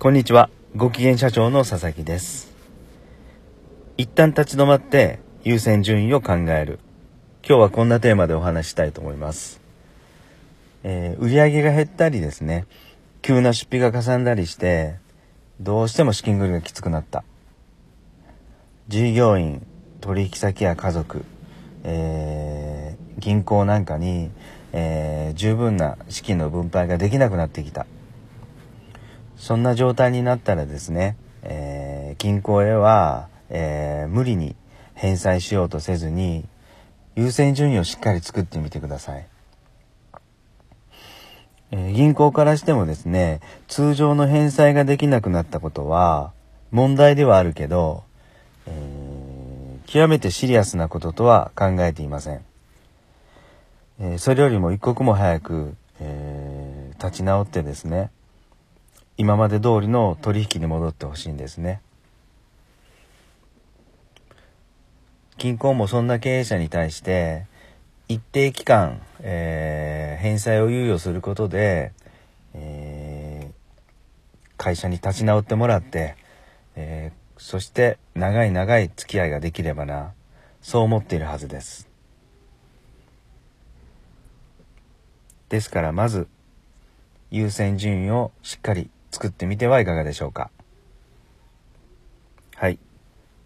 こんにちは。ご機嫌社長の佐々木です。一旦立ち止まって優先順位を考える。今日はこんなテーマでお話したいと思います。えー売上が減ったりですね、急な出費がかさんだりして、どうしても資金繰りがきつくなった。従業員、取引先や家族、えー銀行なんかに、えー十分な資金の分配ができなくなってきた。そんな状態になったらですね、えー銀行へは、えー無理に返済しようとせずに、優先順位をしっかり作ってみてください。えー銀行からしてもですね、通常の返済ができなくなったことは、問題ではあるけど、えー極めてシリアスなこととは考えていません。えーそれよりも一刻も早く、えー立ち直ってですね、今まで通りの取引に戻ってほしいんですね。銀行もそんな経営者に対して、一定期間、えー返済を猶予することで、えー会社に立ち直ってもらって、えーそして長い長い付き合いができればな、そう思っているはずです。ですからまず、優先順位をしっかり作ってみてはいかがでしょうか。はい。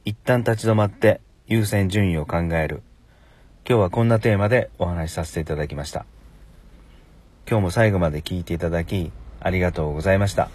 一旦立ち止まって優先順位を考える。今日はこんなテーマでお話しさせていただきました。今日も最後まで聞いていただきありがとうございました。